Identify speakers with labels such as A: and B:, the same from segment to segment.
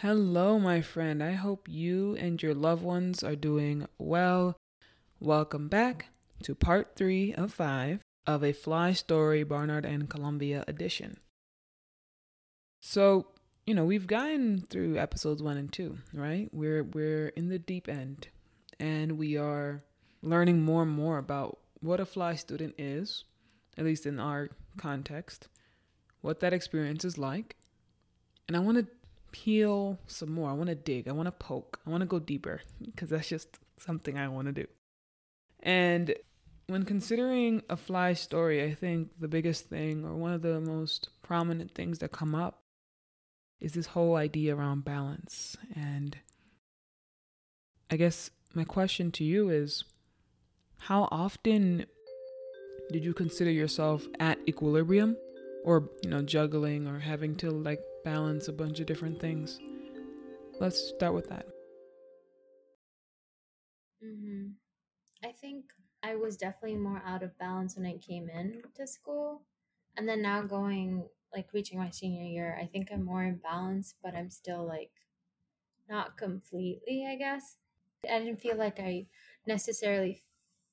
A: Hello, my friend. I hope you and your loved ones are doing well. Welcome back to part three of five of a FLI Story Barnard and Columbia edition. So, you know, we've gotten through episodes one and two, right? We're we're in the deep end, and we are learning more and more about what a FLI student is, at least in our context, what that experience is like. And I want to peel some more. I want to dig. I want to poke. I want to go deeper because that's just something I want to do. And when considering a FLI story, I think the biggest thing or one of the most prominent things that come up is this whole idea around balance. And I guess my question to you is how often did you consider yourself at equilibrium or, you know, juggling or having to like balance a bunch of different things. Let's start with that.
B: Mm-hmm. I think I was definitely more out of balance when I came in to school. And then now going, like, reaching my senior year, I think I'm more in balance, but I'm still, like, not completely, I guess. I didn't feel like I necessarily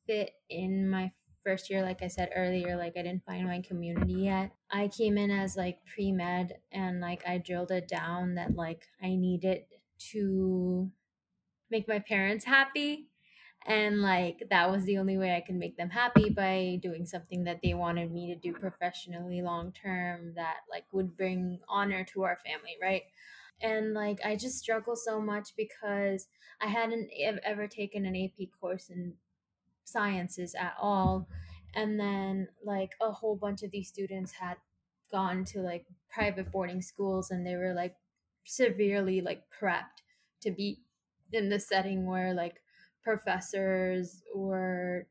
B: fit in my first year, like I said earlier, like I didn't find my community yet. I came in as like pre med and like I drilled it down that like I needed to make my parents happy. And like that was the only way I could make them happy by doing something that they wanted me to do professionally long term that like would bring honor to our family, right? And like I just struggle so much because I hadn't ever taken an AP course in sciences at all. And then like a whole bunch of these students had gone to like private boarding schools and they were like severely like prepped to be in the setting where like professors were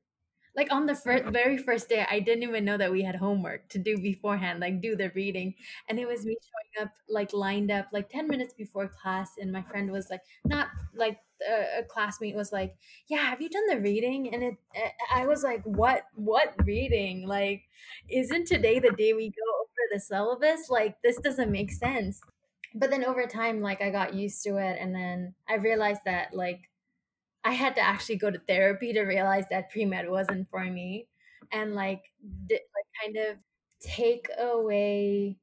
B: like on the first very first day i didn't even know that we had homework to do beforehand like do the reading. And it was me showing up like lined up like 10 minutes before class and my friend was like not like a, a classmate was like yeah have you done the reading? And it eh, i was like what what reading? Like isn't today the day we go over the syllabus? Like this doesn't make sense. But then over time like i got used to it and then i realized that like I had to actually go to therapy to realize that pre med wasn't for me, and like like kind of take away,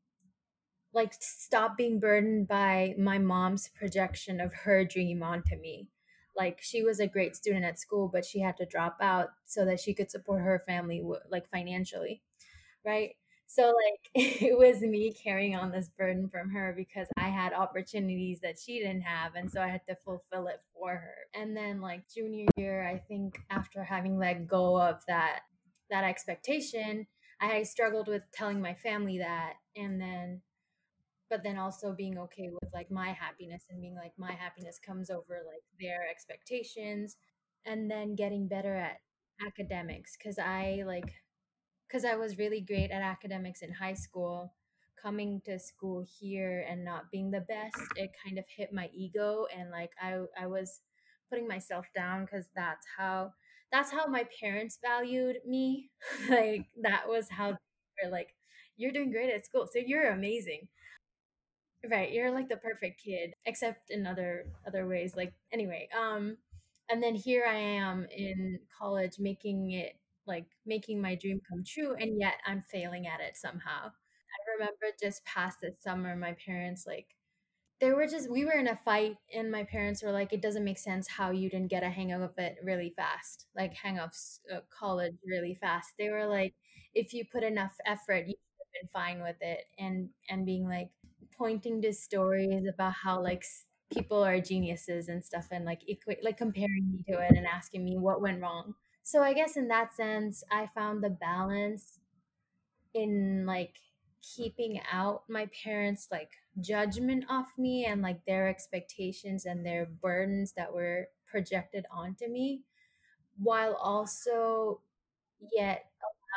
B: like stop being burdened by my mom's projection of her dream onto me. Like she was a great student at school, but she had to drop out so that she could support her family like financially, right? So like it was me carrying on this burden from her because I had opportunities that she didn't have and so I had to fulfill it for her. And then like junior year, I think after having let go of that that expectation, I struggled with telling my family that and then but then also being okay with like my happiness and being like my happiness comes over like their expectations and then getting better at academics cuz I like because I was really great at academics in high school. Coming to school here and not being the best, it kind of hit my ego and like I I was putting myself down because that's how that's how my parents valued me. like that was how they're like, you're doing great at school, so you're amazing. Right, you're like the perfect kid, except in other other ways. Like anyway, um, and then here I am in college making it like making my dream come true and yet I'm failing at it somehow. I remember just past this summer my parents like they were just we were in a fight and my parents were like it doesn't make sense how you didn't get a hang of it really fast like hang of uh, college really fast they were like if you put enough effort you would have been fine with it and and being like pointing to stories about how like people are geniuses and stuff and like equi- like comparing me to it and asking me what went wrong so I guess in that sense, I found the balance in like keeping out my parents' like judgment off me and like their expectations and their burdens that were projected onto me while also yet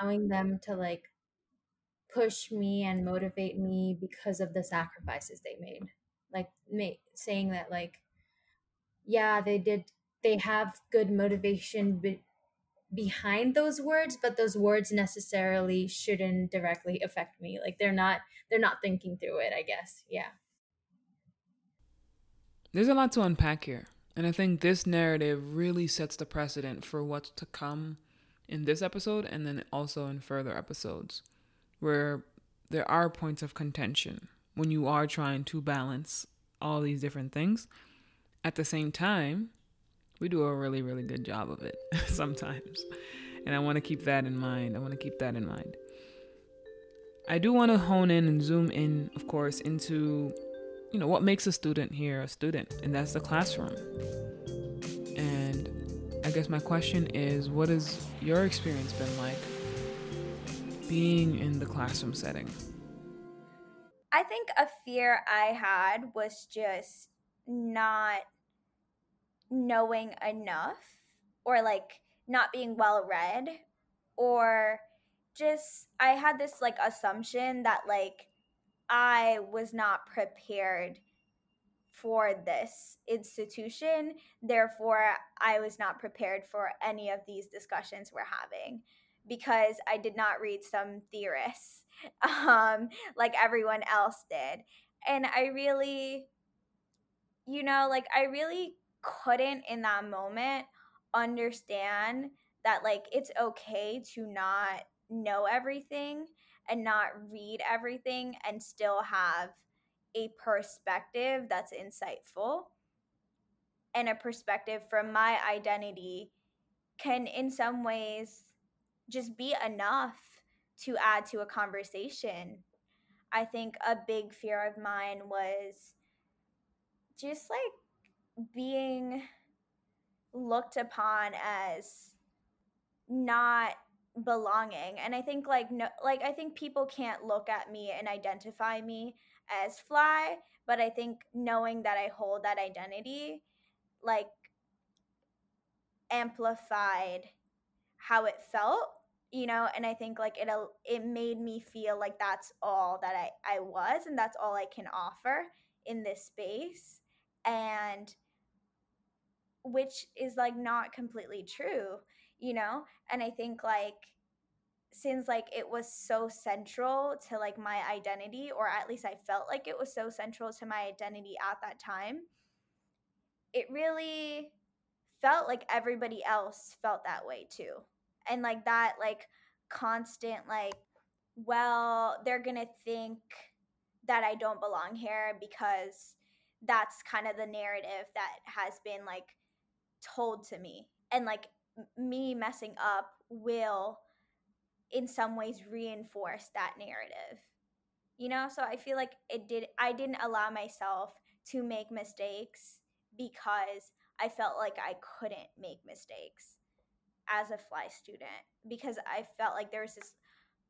B: allowing them to like push me and motivate me because of the sacrifices they made. Like make, saying that like yeah they did they have good motivation but behind those words but those words necessarily shouldn't directly affect me like they're not they're not thinking through it i guess yeah
A: there's a lot to unpack here. And I think this narrative really sets the precedent for what's to come in this episode and then also in further episodes where there are points of contention when you are trying to balance all these different things. At the same time, we do a really, really good job of it sometimes. And I want to keep that in mind. I want to keep that in mind. I do want to hone in and zoom in, of course, into you know what makes a student here a student, and that's the classroom. And I guess my question is, what has your experience been like being in the classroom setting?
C: I think a fear I had was just not knowing enough or like not being well read or just I had this like assumption that like I was not prepared for this institution. Therefore, I was not prepared for any of these discussions we're having because I did not read some theorists um, like everyone else did. And I really, you know, like I really couldn't in that moment understand that like it's okay to not know everything and not read everything and still have a perspective that's insightful and a perspective from my identity can in some ways just be enough to add to a conversation. I think a big fear of mine was just like being looked upon as not belonging. And i think like no like i think people can't look at me and identify me as FLI but i think knowing that i hold that identity like amplified how it felt you know? And i think like it uh, it made me feel like that's all that i i was and that's all i can offer in this space. And which is like not completely true you know? And i think like since like it was so central to like my identity or at least i felt like it was so central to my identity at that time it really felt like everybody else felt that way too. And like that like constant like well they're gonna think that i don't belong here because that's kind of the narrative that has been like told to me and like me messing up will in some ways reinforce that narrative. You know so i feel like it did i didn't allow myself to make mistakes because i felt like i couldn't make mistakes as a FLI student because i felt like there was this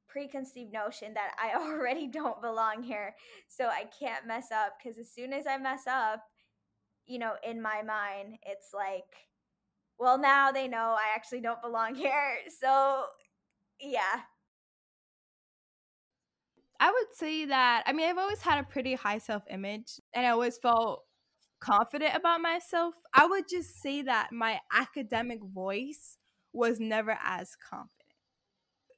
C: preconceived notion that i already don't belong here so i can't mess up because as soon as i mess up you know in my mind it's like well, now they know I actually don't belong here. So, yeah.
D: I would say that, I mean, I've always had a pretty high self image and I always felt confident about myself. I would just say that my academic voice was never as confident.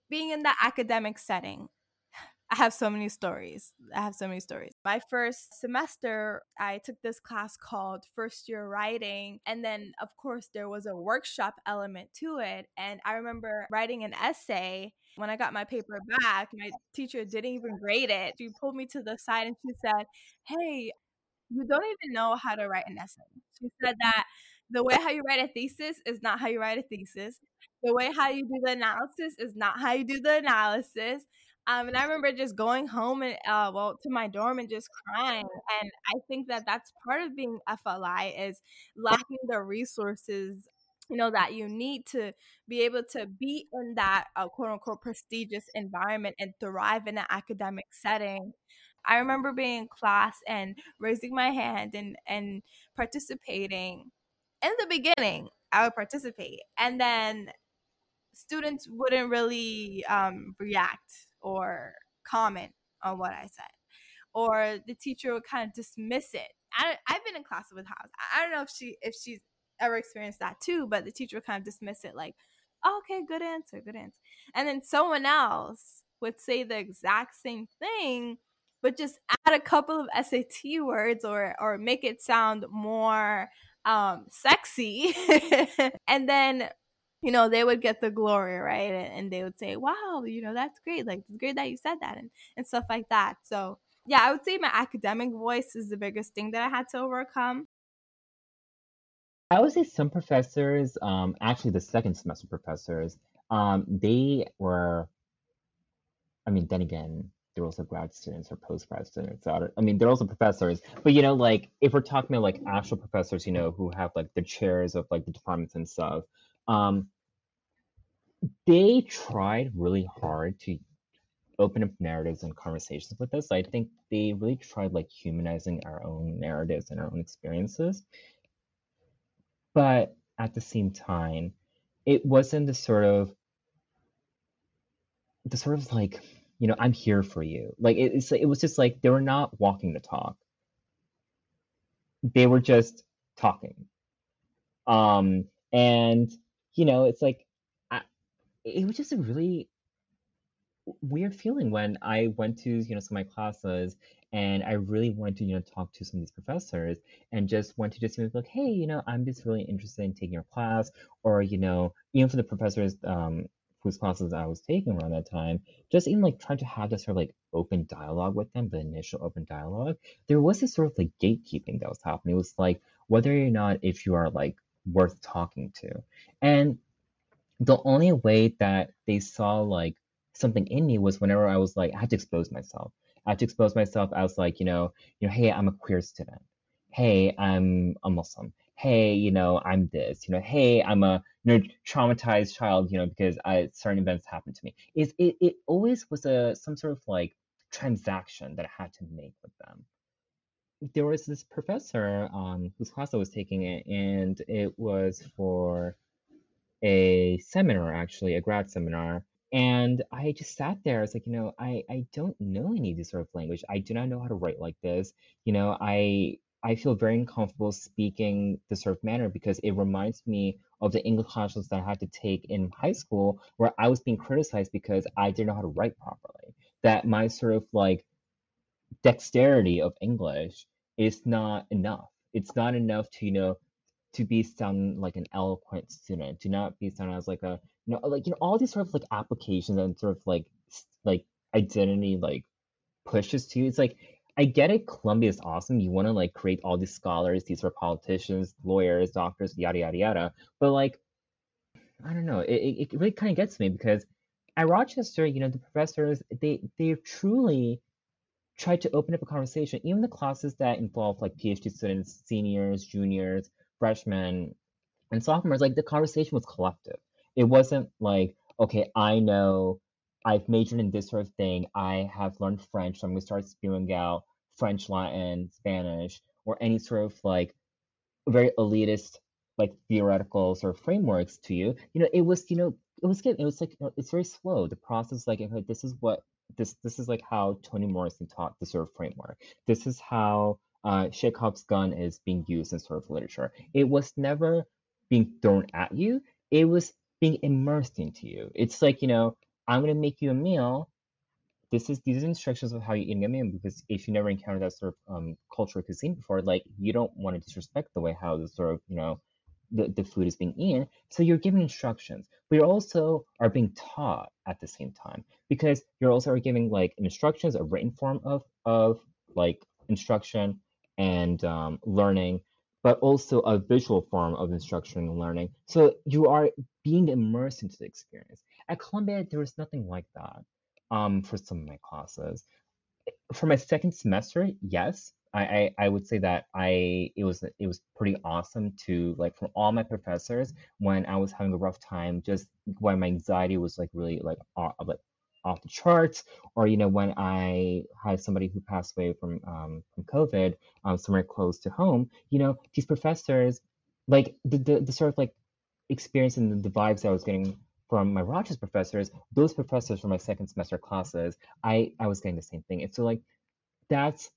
D: Being in that academic setting, I have so many stories. I have so many stories. My first semester, I took this class called First Year Writing. And then, of course, there was a workshop element to it. And I remember writing an essay. When I got my paper back, my teacher didn't even grade it. She pulled me to the side and she said, Hey, you don't even know how to write an essay. She said that the way how you write a thesis is not how you write a thesis. The way how you do the analysis is not how you do the analysis. Um, and I remember just going home and uh, well to my dorm and just crying. And I think that that's part of being FLI is lacking the resources you know that you need to be able to be in that uh, quote unquote prestigious environment and thrive in an academic setting. I remember being in class and raising my hand and and participating. In the beginning i would participate and then students wouldn't really um, react or comment on what I said. Or the teacher would kind of dismiss it. I, I've been in classes with House. I don't know if she if she's ever experienced that too, but the teacher would kind of dismiss it like, oh, okay, good answer, good answer. And then someone else would say the exact same thing,
E: but just add a couple of SAT words or or make it sound more um sexy and then you know they would get the glory right and, and, they would say wow you know that's great like it's great that you said that and, and stuff like that so yeah i would say my academic voice is the biggest thing that i had to overcome
F: I would say some professors, um, actually the second semester professors, um, they were, I mean, then again, they're also grad students or post-grad students. I mean, they're also professors, but you know, like if we're talking about like actual professors, you know, who have like the chairs of like the departments and stuff, um, they tried really hard to open up narratives and conversations with us. I think they really tried like humanizing our own narratives and our own experiences. But at the same time, it wasn't the sort of the sort of like, you know, I'm here for you. Like it, it's it was just like they were not walking the talk. They were just talking. Um and you know, it's like it was just a really weird feeling when I went to, you know, some of my classes and I really wanted to, you know, talk to some of these professors and just want to just be like, hey, you know, I'm just really interested in taking your class, or you know, even for the professors um, whose classes I was taking around that time, just even like trying to have this sort of like open dialogue with them, the initial open dialogue, there was this sort of like gatekeeping that was happening. It was like whether or not if you are like worth talking to, and the only way that they saw like something in me was whenever I was like, I had to expose myself. I had to expose myself as like, you know, you know, hey, I'm a queer student. Hey, I'm a Muslim. Hey, you know, I'm this. You know, hey, I'm a you know traumatized child. You know, because I certain events happened to me. Is it it always was a some sort of like transaction that I had to make with them. There was this professor um, whose class I was taking it, and it was for a seminar, actually, a grad seminar and I just sat there. I was like, you know, I, I don't know any of this sort of language. I do not know how to write like this. You know, I I feel very uncomfortable speaking this sort of manner because it reminds me of the English classes that I had to take in high school where I was being criticized because I didn't know how to write properly. That my sort of like dexterity of English is not enough. It's not enough to, you know, to be sound like an eloquent student, to not be sound as like a you know like you know all these sort of like applications and sort of like like identity like pushes to you. It's like i get it columbia is awesome. You want to like create all these scholars these are politicians lawyers doctors yada yada yada. But like i don't know. It, it really kind of gets me because at rochester you know the professors they they truly try to open up a conversation. Even the classes that involve like phd students seniors juniors freshmen and sophomores like the conversation was collective it wasn't like, okay, I know I've majored in this sort of thing. I have learned French, so I'm gonna start spewing out French, Latin, Spanish, or any sort of like very elitist, like theoretical sort of frameworks to you. You know, it was, you know, it was good. It was like it's very slow. The process, like, this is what this this is like how Toni Morrison taught the sort of framework. This is how uh, gun is being used in sort of literature. It was never being thrown at you. It was being immersed into you. It's like, you know, I'm gonna make you a meal. This is these are instructions of how you eat a meal because if you never encountered that sort of um, cultural cuisine before, like you don't want to disrespect the way how the sort of you know the, the food is being eaten. So you're giving instructions, but you also are being taught at the same time because you're also are giving like instructions, a written form of of like instruction and um, learning, but also a visual form of instruction and learning. So you are being immersed into the experience. At Columbia, there was nothing like that um, for some of my classes. For my second semester, yes, I, I, I would say that I it was it was pretty awesome to like from all my professors when I was having a rough time, just when my anxiety was like really like off, like off the charts, or you know when I had somebody who passed away from um, from COVID, um, somewhere close to home, you know these professors, like the, the the sort of like experience and the vibes I was getting from my Rochester professors, those professors from my second semester classes, I I was getting the same thing. And so like that's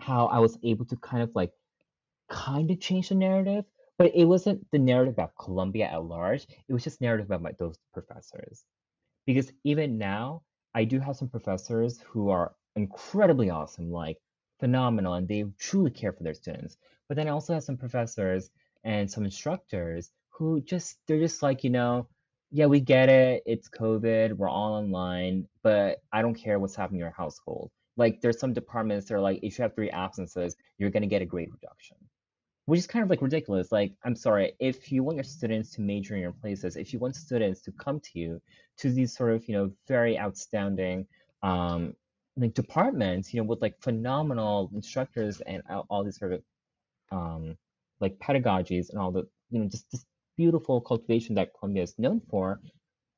F: how I was able to kind of like kind of change the narrative, but it wasn't the narrative about Columbia at large. It was just narrative about my, those professors. Because even now, I do have some professors who are incredibly awesome, like phenomenal, and they truly care for their students. But then I also have some professors and some instructors who just they're just like, you know, yeah, we get it. It's COVID. We're all online, but I don't care what's happening in your household. Like there's some departments that are like, if you have three absences, you're gonna get a grade reduction which is kind of like ridiculous. Like, I'm sorry, if you want your students to major in your places, if you want students to come to you to these sort of, you know, very outstanding um, like departments, you know, with like phenomenal instructors and all, these sort of um, like pedagogies and all the, you know, just this beautiful cultivation that Columbia is known for,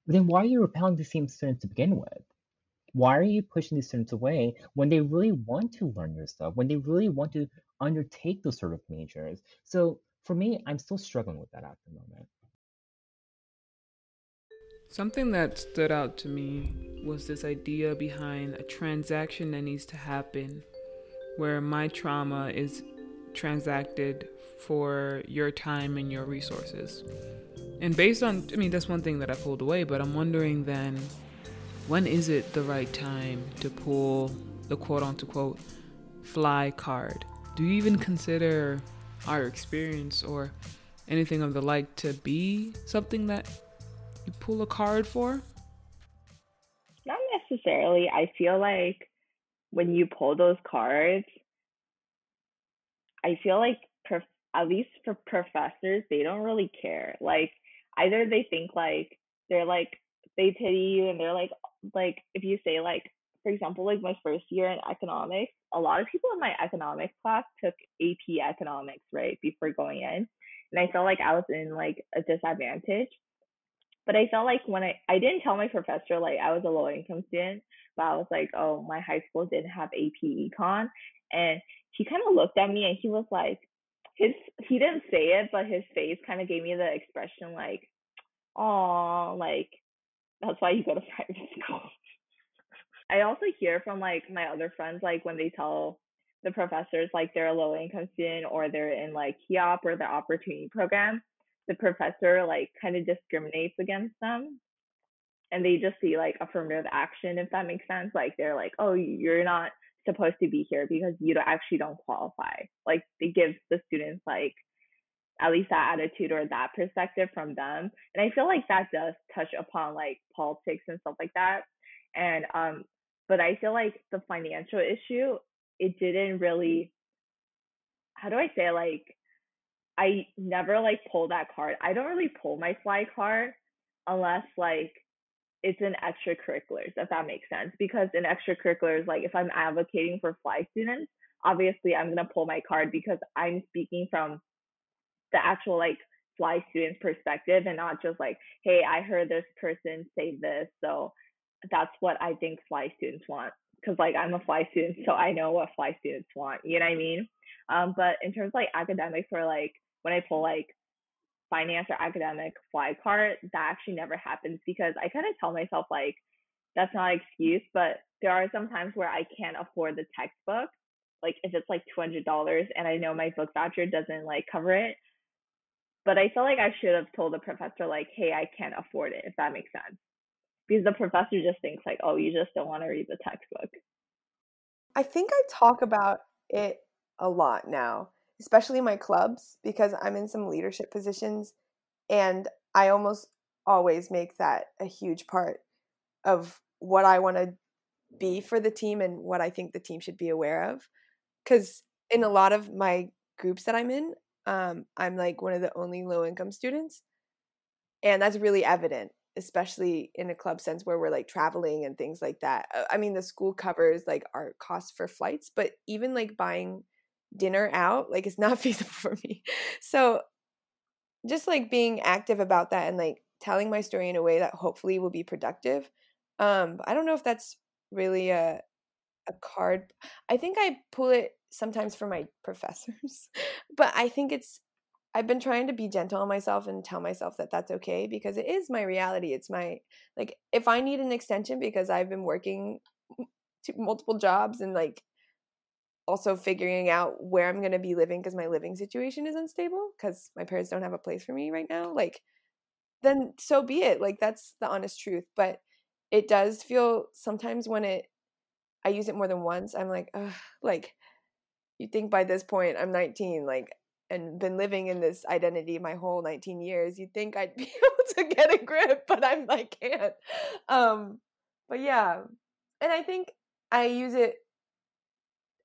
F: then why are you repelling the same students to begin with? Why are you pushing these students away when they really want to learn your stuff, when they really want to undertake those sort of majors? So for me, I'm still struggling with that at the moment.
A: Something that stood out to me was this idea behind a transaction that needs to happen where my trauma is transacted for your time and your resources. And based on, I mean, that's one thing that I pulled away, but I'm wondering then when is it the right time to pull the quote unquote FLI card? Do you even consider our experience or anything of the like to be something that you pull a card for?
G: Not necessarily. I feel like when you pull those cards, I feel like prof- at least for professors, they don't really care. Like either they think like they're like they pity you and they're like like if you say like for example like my first year in economics a lot of people in my economics class took ap economics right before going in and i felt like i was in like a disadvantage but i felt like when i i didn't tell my professor like i was a low income student but i was like oh my high school didn't have ap econ and he kind of looked at me and he was like his he didn't say it but his face kind of gave me the expression like oh like that's why you go to private school. I also hear from like my other friends, like when they tell the professors like they're a low income student or they're in like HEOP or the opportunity program, the professor like kind of discriminates against them. And they just see like affirmative action, if that makes sense. Like they're like, oh, you're not supposed to be here because you don't, actually don't qualify. Like they give the students like at least that attitude or that perspective from them. And I feel like that does touch upon like politics and stuff like that. And um, but I feel like the financial issue, it didn't mm-hmm. really how do I say like I never like pull that card. I don't really pull my FLI card unless like it's in extracurriculars, if that makes sense. Because in extracurriculars, like if I'm advocating for FLI students, obviously I'm gonna pull my card because I'm speaking from the actual like FLI student's perspective and not just like, hey, I heard this person say this, so that's what I think FLI students want. Because like I'm a FLI student, so I know what FLI students want. You know what I mean? Um, but in terms of like academics or like when I pull like finance or academic FLI card, that actually never happens because I kind of tell myself like that's not an excuse, but there are some times where I can't afford the textbook. Like if it's like two hundred dollars and I know my book voucher doesn't like cover it, but I feel like I should have told the professor like, hey, I can't afford it, if that makes sense. Because the professor just thinks like, oh, you just don't want to read the textbook.
H: I think I talk about it a lot now, especially my clubs, because I'm in some leadership positions and I almost always make that a huge part of what I want to be for the team and what I think the team should be aware of. Because in a lot of my groups that I'm in, um, I'm like one of the only low income students. And that's really evident, especially in a club sense where we're like traveling and things like that. Uh, I mean, the school covers like our costs for flights, but even like buying dinner out, like it's not feasible for me. So just like being active about that and like telling my story in a way that hopefully will be productive. Um, I don't know if that's really a a card. I think I pull it sometimes for my professors, but I think it's I've been trying to be gentle on myself and tell myself that that's okay because it is my reality. It's my like if I need an extension because I've been working multiple jobs and like also figuring out where I'm going to be living because my living situation is unstable because my parents don't have a place for me right now, like then so be it. Like that's the honest truth, but it does feel sometimes when it I use it more than once, I'm like, like you think by this point I'm 19, like and been living in this identity my whole 19 years, you'd think I'd be able to get a grip, but I'm like can't. Um, but yeah, and I think I use it.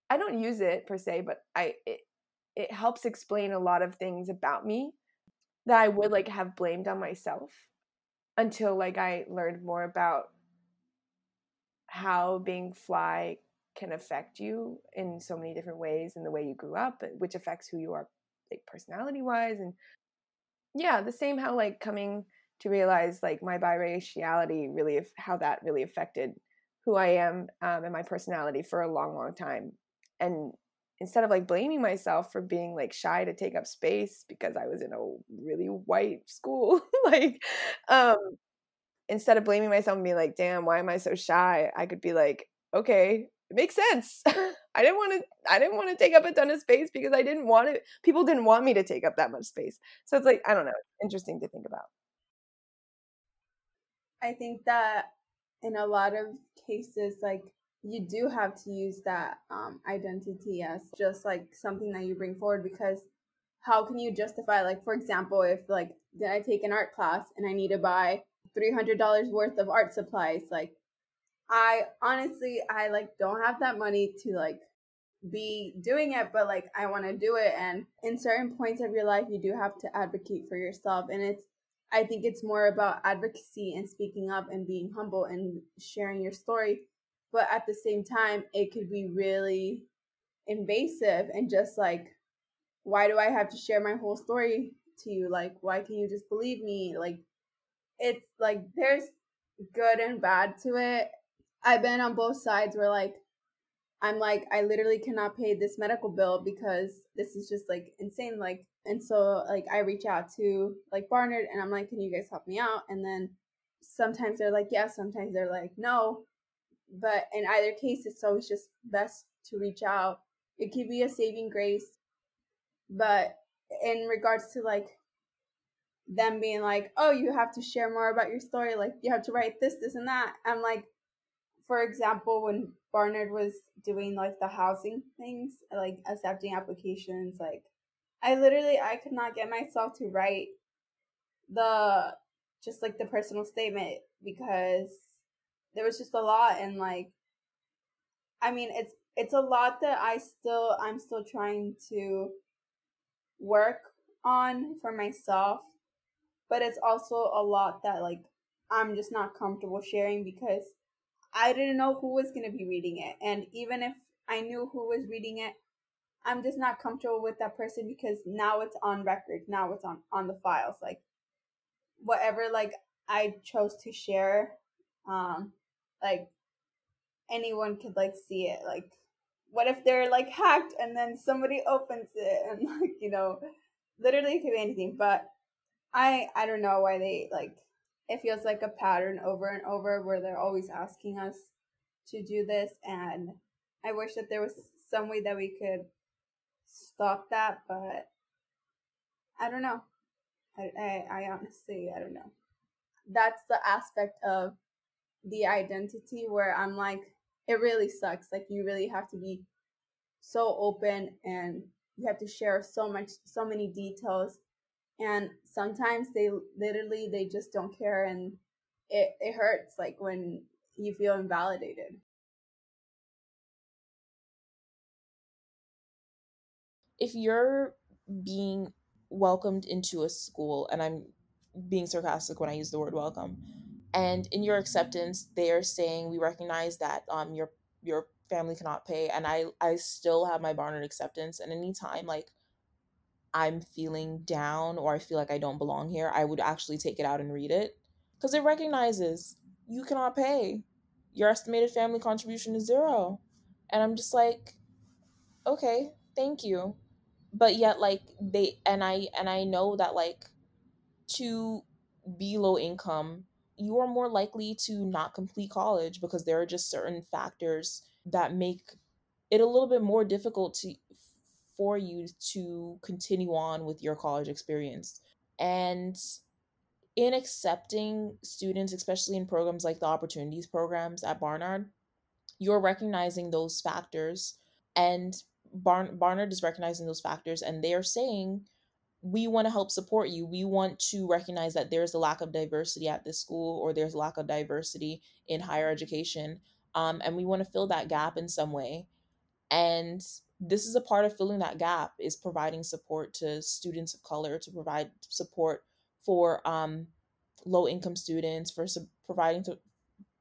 H: I don't use it per se, but I it, it helps explain a lot of things about me that I would like have blamed on myself until like I learned more about how being FLI can affect you in so many different ways in the way you grew up which affects who you are like personality wise and yeah the same how like coming to realize like my biraciality really how that really affected who i am um, and my personality for a long long time. And instead of like blaming myself for being like shy to take up space because i was in a really white school like um instead of blaming myself and being like damn why am i so shy? I could be like okay it makes sense i didn't want to i didn't want to take up a ton of space because i didn't want it people didn't want me to take up that much space. So it's like i don't know interesting to think about.
E: I think that in a lot of cases like you do have to use that um, identity as just like something that you bring forward because how can you justify like for example if like did i take an art class and i need to buy $300 worth of art supplies? Like i honestly i like don't have that money to like be doing it but like i want to do it. And in certain points of your life you do have to advocate for yourself. And it's i think it's more about advocacy and speaking up and being humble and sharing your story. But at the same time it could be really invasive and just like why do i have to share my whole story to you? Like why can you just believe me? Like it's like there's good and bad to it. I've been on both sides where like i'm like i literally cannot pay this medical bill because this is just like insane like and so like i reach out to like barnard and i'm like can you guys help me out and then sometimes they're like yes sometimes they're like no but in either case, it's always just best to reach out. It could be a saving grace. But in regards to like them being like, oh, you have to share more about your story, like you have to write this, this, and that. I'm like, for example, when Barnard was doing like the housing things, like accepting applications, like I literally I could not get myself to write the just like the personal statement because there was just a lot and like I mean it's it's a lot that I still I'm still trying to work on for myself but it's also a lot that like I'm just not comfortable sharing because I didn't know who was going to be reading it. And even if I knew who was reading it I'm just not comfortable with that person because now it's on record. Now it's on on the files. Like whatever like I chose to share um like anyone could like see it. Like what if they're like hacked and then somebody opens it and like you know literally it could be anything. But i i don't know why they like it feels like a pattern over and over where they're always asking us to do this and i wish that there was some way that we could stop that but i don't know i i, I honestly i don't know that's the aspect of the identity where I'm like, it really sucks. Like you really have to be so open and you have to share so much, so many details. And sometimes they literally they just don't care and it, it hurts like when you feel invalidated.
I: If you're being welcomed into a school, and I'm being sarcastic when I use the word welcome, and in your acceptance they are saying we recognize that um your your family cannot pay and i i still have my barnard acceptance and anytime like i'm feeling down or i feel like i don't belong here i would actually take it out and read it. Because it recognizes you cannot pay. Your estimated family contribution is zero. And i'm just like okay thank you. But yet like they and i and i know that like to be low income you are more likely to not complete college because there are just certain factors that make it a little bit more difficult to for you to continue on with your college experience and in accepting students especially in programs like the opportunities programs at barnard you're recognizing those factors and Barn- Barnard is recognizing those factors and they're saying we want to help support you. We want to recognize that there's a lack of diversity at this school or there's a lack of diversity in higher education. Um, and we want to fill that gap in some way. And this is a part of filling that gap is providing support to students of color, to provide support for um, low income students, for su- providing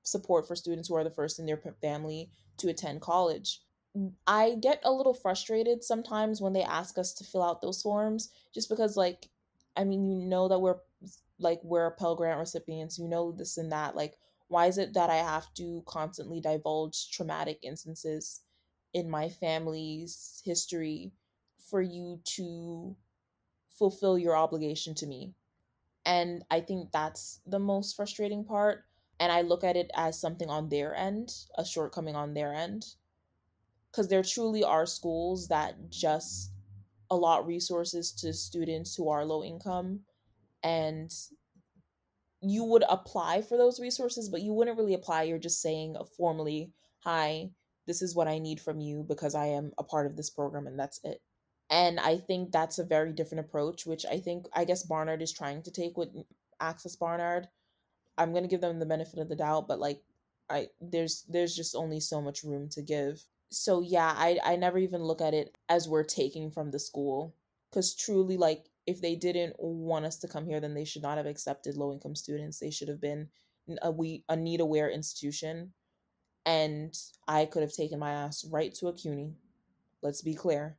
I: support for students who are the first in their family to attend college. I get a little frustrated sometimes when they ask us to fill out those forms just because like I mean you know that we're like we're Pell Grant recipients, you know this and that. Like why is it that I have to constantly divulge traumatic instances in my family's history for you to fulfill your obligation to me? And I think that's the most frustrating part. And I look at it as something on their end, a shortcoming on their end because there truly are schools that just allot resources to students who are low income and you would apply for those resources but you wouldn't really apply you're just saying formally hi this is what i need from you because i am a part of this program and that's it. And i think that's a very different approach which i think i guess barnard is trying to take with access barnard. I'm going to give them the benefit of the doubt but like i there's there's just only so much room to give. So yeah i i never even look at it as we're taking from the school. Because truly like if they didn't want us to come here then they should not have accepted low income students. They should have been a we a need aware institution and i could have taken my ass right to a cuny. Let's be clear.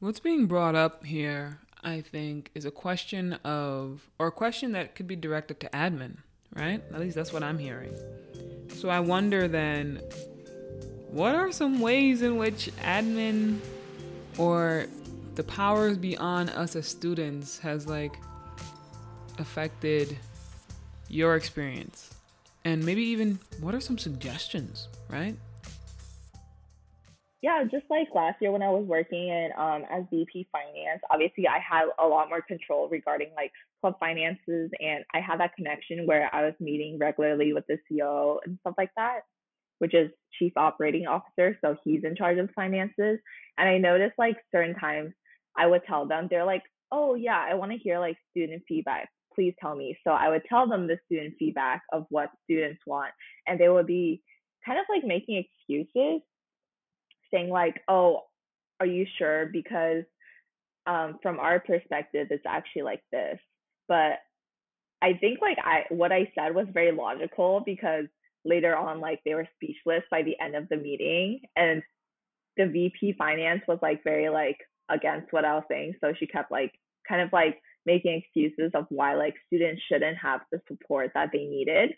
A: What's being brought up here i think is a question of or a question that could be directed to admin right? At least that's what i'm hearing. So I wonder then, what are some ways in which admin or the powers beyond us as students has like affected your experience? And maybe even what are some suggestions, right?
G: Yeah, just like last year when I was working in um as VP finance, obviously I had a lot more control regarding like club finances and I had that connection where I was meeting regularly with the CEO and stuff like that, which is chief operating officer. So he's in charge of finances. And I noticed like certain times I would tell them, they're like, oh yeah, I want to hear like student feedback. Please tell me. So I would tell them the student feedback of what students want. And they would be kind of like making excuses, saying like, oh, are you sure? Because um, from our perspective, it's actually like this but I think like I what I said was very logical because later on like they were speechless by the end of the meeting and the VP finance was like very like against what I was saying so she kept like kind of like making excuses of why like students shouldn't have the support that they needed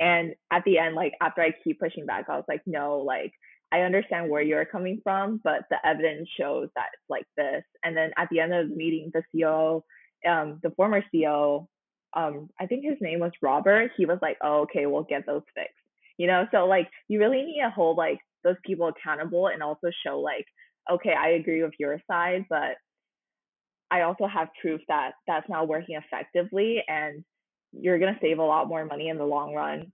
G: and at the end like after I keep pushing back I was like no like I understand where you're coming from but the evidence shows that it's like this and then at the end of the meeting the CEO um, the former CEO, um, I think his name was Robert. He was like, "Oh, okay, we'll get those fixed." You know, so like you really need to hold like those people accountable and also show like, okay, I agree with your side, but I also have proof that that's not working effectively, and you're gonna save a lot more money in the long run.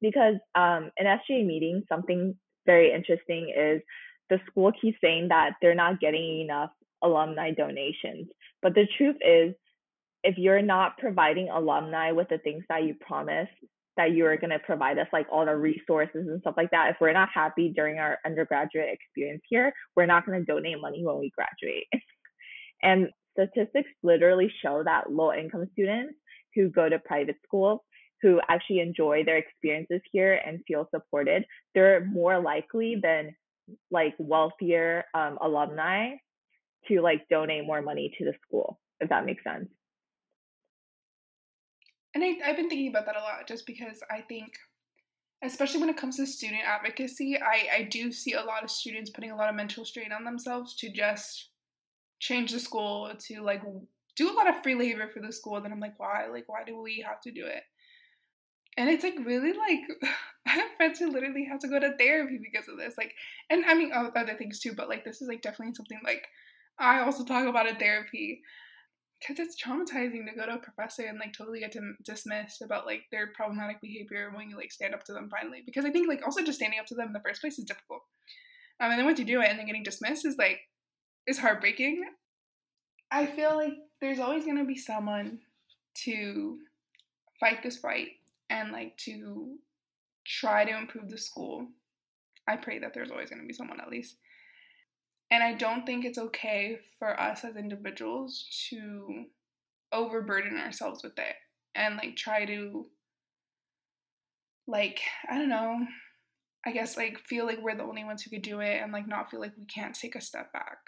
G: Because um, in SGA meetings, something very interesting is the school keeps saying that they're not getting enough alumni donations. But the truth is, if you're not providing alumni with the things that you promised that you're going to provide us, like all the resources and stuff like that, if we're not happy during our undergraduate experience here, we're not going to donate money when we graduate. and statistics literally show that low income students who go to private schools who actually enjoy their experiences here and feel supported, they're more likely than like wealthier um, alumni to like donate more money to the school, if that makes sense.
J: And I, I've been thinking about that a lot just because I think, especially when it comes to student advocacy, I, I do see a lot of students putting a lot of mental strain on themselves to just change the school, to like do a lot of free labor for the school. Then I'm like, why? Like, why do we have to do it? And it's like really like I have friends who literally have to go to therapy because of this. Like, and I mean other things too, but like this is like definitely something like I also talk about in therapy because it's traumatizing to go to a professor and like totally get dim- dismissed about like their problematic behavior when you like stand up to them finally. Because I think like also just standing up to them in the first place is difficult. Um, and then once you do it and then getting dismissed is like is heartbreaking. I feel like there's always gonna be someone to fight this fight and like to try to improve the school. I pray that there's always gonna be someone at least. And I don't think it's okay for us as individuals to overburden ourselves with it and like try to like I don't know, I guess like feel like we're the only ones who could do it and like not feel like we can't take a step back.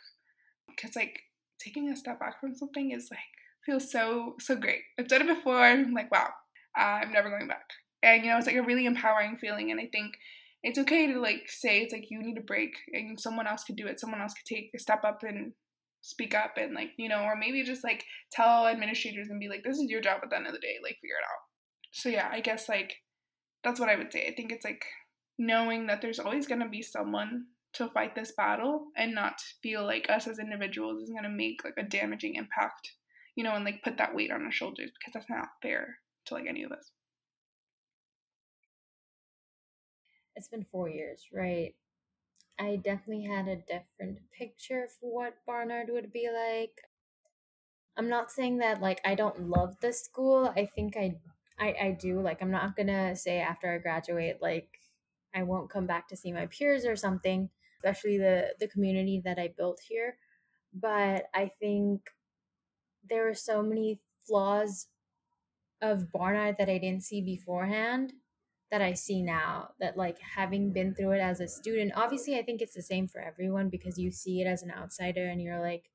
J: Cuz like taking a step back from something is like feels so so great. I've done it before. I'm like, wow, I'm never going back. And you know, it's like a really empowering feeling. And I think it's okay to like say it's like you need a break, and someone else could do it. Someone else could take a step up and speak up, and like you know, or maybe just like tell administrators and be like, this is your job at the end of the day. Like figure it out. So yeah, I guess like that's what I would say. I think it's like knowing that there's always gonna be someone to fight this battle and not feel like us as individuals is going to make like a damaging impact you know and like put that weight on our shoulders because that's not fair to like any of us.
B: It's been four years right? I definitely had a different picture of what barnard would be like. I'm not saying that like i don't love the school. I think i i, I do like i'm not gonna say after i graduate like I won't come back to see my peers or something especially the the community that I built here. But I think there are so many flaws of Barnard that I didn't see beforehand that I see now. That like having been through it as a student, obviously I think it's the same for everyone because you see it as an outsider and you're like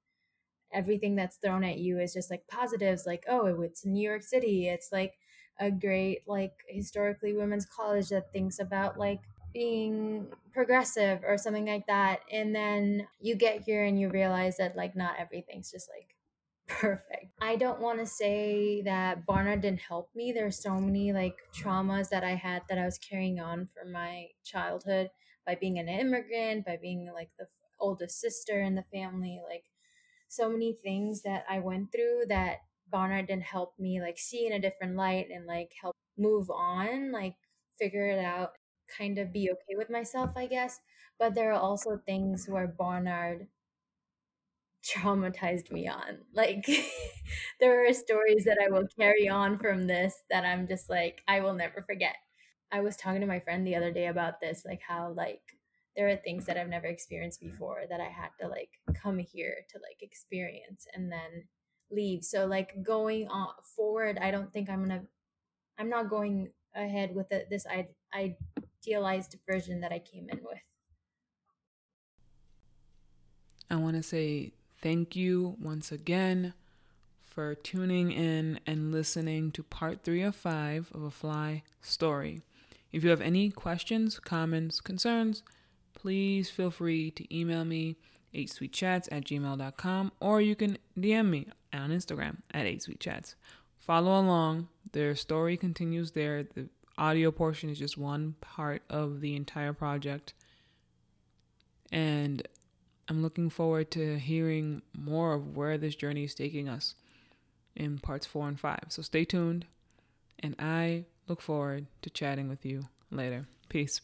B: everything that's thrown at you is just like positives like oh it's new york city it's like a great like historically women's college that thinks about like being progressive or something like that and then you get here and you realize that like not everything's just like perfect. I don't want to say that barnard didn't help me. There's so many like traumas that i had that i was carrying on from my childhood by being an immigrant by being like the oldest sister in the family like so many things that i went through that barnard didn't help me like see in a different light and like help move on like figure it out kind of be okay with myself, I guess. But there are also things where Barnard traumatized me on. Like there are stories that I will carry on from this that I'm just like I will never forget. I was talking to my friend the other day about this, like how like there are things that I've never experienced before that I had to like come here to like experience and then leave. So like going on forward, I don't think I'm gonna. I'm not going ahead with the, this I idealized version that I came in with.
A: I want to say thank you once again for tuning in and listening to part three of five of a FLI story. If you have any questions, comments, concerns, please feel free to email me hsuitechats at gmail.com or you can DM me on Instagram at hsuitechats. Follow along. Their story continues there. The audio portion is just one part of the entire project. And I'm looking forward to hearing more of where this journey is taking us in parts four and five. So stay tuned, and I look forward to chatting with you later. Peace.